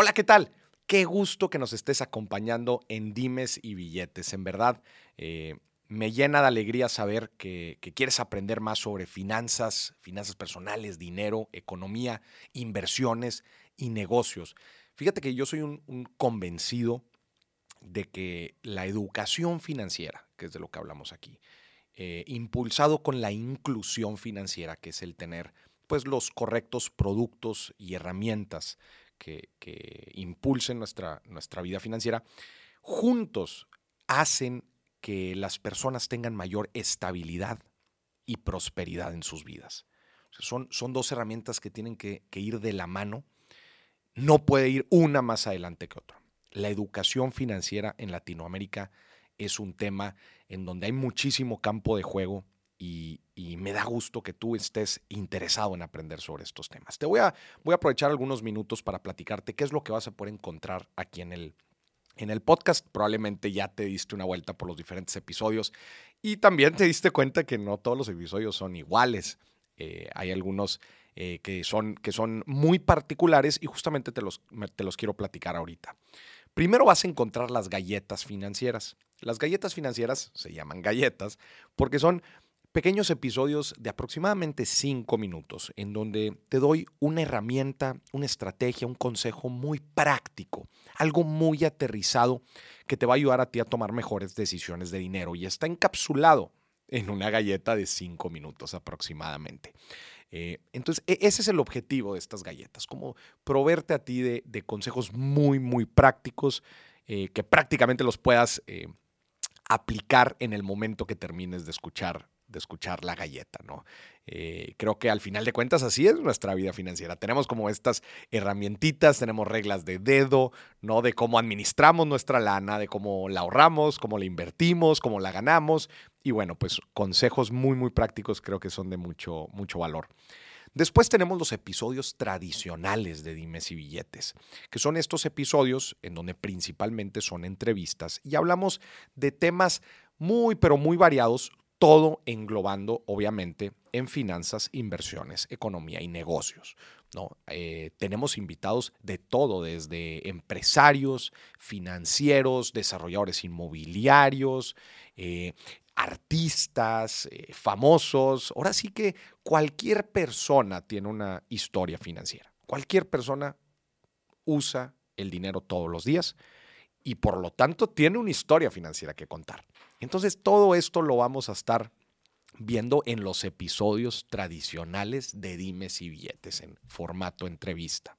Hola, ¿qué tal? Qué gusto que nos estés acompañando en Dimes y Billetes. En verdad, eh, me llena de alegría saber que, quieres aprender más sobre finanzas, finanzas personales, dinero, economía, inversiones y negocios. Fíjate que yo soy un, convencido de que la educación financiera, que es de lo que hablamos aquí, eh, impulsado con la inclusión financiera, que es el tener pues, los correctos productos y herramientas que, impulsen nuestra, nuestra vida financiera, juntos hacen que las personas tengan mayor estabilidad y prosperidad en sus vidas. son, son, dos herramientas que tienen que, que ir de la mano. No puede ir una más adelante que otra. La educación financiera en Latinoamérica es un tema en donde hay muchísimo campo de juego y, me da gusto que tú estés interesado en aprender sobre estos temas. Te voy a, voy a aprovechar algunos minutos para platicarte qué es lo que vas a poder encontrar aquí en el, en el podcast. Probablemente ya te diste una vuelta por los diferentes episodios y también te diste cuenta que no todos los episodios son iguales. Eh, hay algunos eh, que, son, que son muy particulares y justamente te los, te los quiero platicar ahorita. Primero vas a encontrar las galletas financieras. Las galletas financieras se llaman galletas porque son pequeños episodios de aproximadamente cinco minutos en donde te doy una herramienta, una estrategia, un consejo muy práctico, algo muy aterrizado que te va a ayudar a ti a tomar mejores decisiones de dinero y está encapsulado en una galleta de cinco minutos aproximadamente. Eh, entonces, e, ese es el objetivo de estas galletas, como proveerte a ti de, consejos muy, muy prácticos eh, que prácticamente los puedas eh, aplicar en el momento que termines de escuchar de escuchar la galleta, ¿no? Eh, creo que al final de cuentas así es nuestra vida financiera. Tenemos como estas herramientitas, tenemos reglas de dedo, ¿no? De cómo administramos nuestra lana, de cómo la ahorramos, cómo la invertimos, cómo la ganamos. Y bueno, pues consejos muy, muy prácticos creo que son de mucho, mucho valor. Después tenemos los episodios tradicionales de Dimes y Billetes, que son estos episodios en donde principalmente son entrevistas y hablamos de temas muy, pero muy variados todo englobando, obviamente, en finanzas, inversiones, economía y negocios. ¿no? Eh, tenemos invitados de todo, desde empresarios, financieros, desarrolladores inmobiliarios, eh, artistas, eh, famosos. Ahora sí que cualquier persona tiene una historia financiera. Cualquier persona usa el dinero todos los días y por lo tanto tiene una historia financiera que contar. Entonces todo esto lo vamos a estar viendo en los episodios tradicionales de Dimes y Billetes en formato entrevista.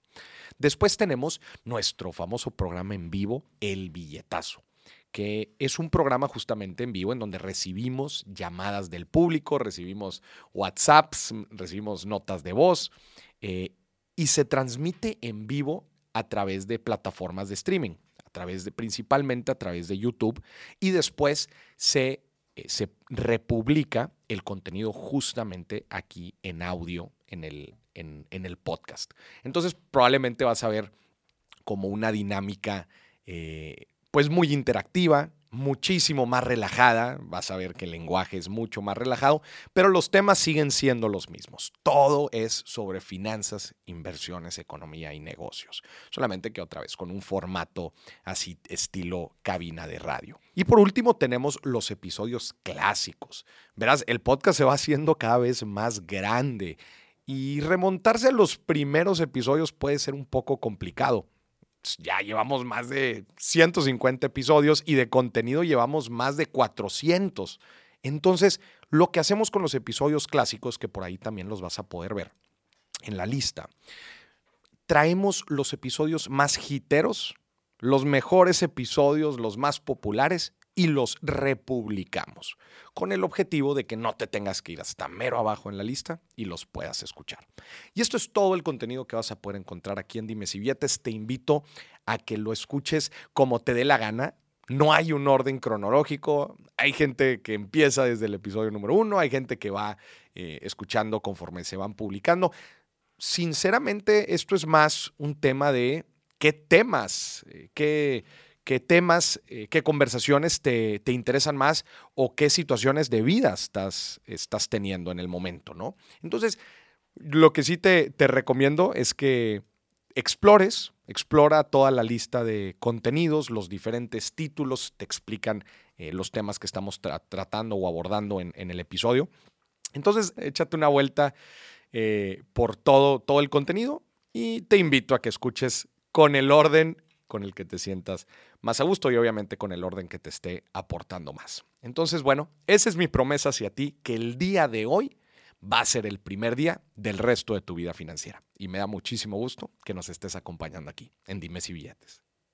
Después tenemos nuestro famoso programa en vivo, El Billetazo que es un programa justamente en vivo en donde recibimos llamadas del público, recibimos WhatsApps, recibimos notas de voz eh, y se transmite en vivo a través de plataformas de streaming través de, principalmente a través de YouTube, y después se, eh, se republica el contenido justamente aquí en audio, en el, en, el podcast. Entonces probablemente vas a ver como una dinámica eh, pues muy interactiva, muchísimo más relajada, vas a ver que el lenguaje es mucho más relajado, pero los temas siguen siendo los mismos. Todo es sobre finanzas, inversiones, economía y negocios, solamente que otra vez con un formato así estilo cabina de radio. Y por último tenemos los episodios clásicos. Verás, el podcast se va haciendo cada vez más grande y remontarse a los primeros episodios puede ser un poco complicado ya llevamos más de 150 episodios y de contenido llevamos más de 400. Entonces, lo que hacemos con los episodios clásicos, que por ahí también los vas a poder ver en la lista, traemos los episodios más hiteros, los mejores episodios, los más populares y los republicamos, con el objetivo de que no te tengas que ir hasta mero abajo en la lista y los puedas escuchar. Y esto es todo el contenido que vas a poder encontrar aquí en Dime si Te invito a que lo escuches como te dé la gana. No hay un orden cronológico. Hay gente que empieza desde el episodio número uno, hay gente que va eh, escuchando conforme se van publicando. Sinceramente, esto es más un tema de qué temas, eh, qué qué temas, eh, qué conversaciones te, interesan más o qué situaciones de vida estás, estás teniendo en el momento, ¿no? Entonces, lo que sí te, recomiendo es que explores, explora toda la lista de contenidos, los diferentes títulos, te explican eh, los temas que estamos tratando o abordando en, el episodio. Entonces, échate una vuelta por todo, todo el contenido y te invito a que escuches con el orden con el que te sientas más a gusto y obviamente con el orden que te esté aportando más. Entonces, bueno, esa es mi promesa hacia ti, que el día de hoy va a ser el primer día del resto de tu vida financiera. Y me da muchísimo gusto que nos estés acompañando aquí en Dimes y Billetes.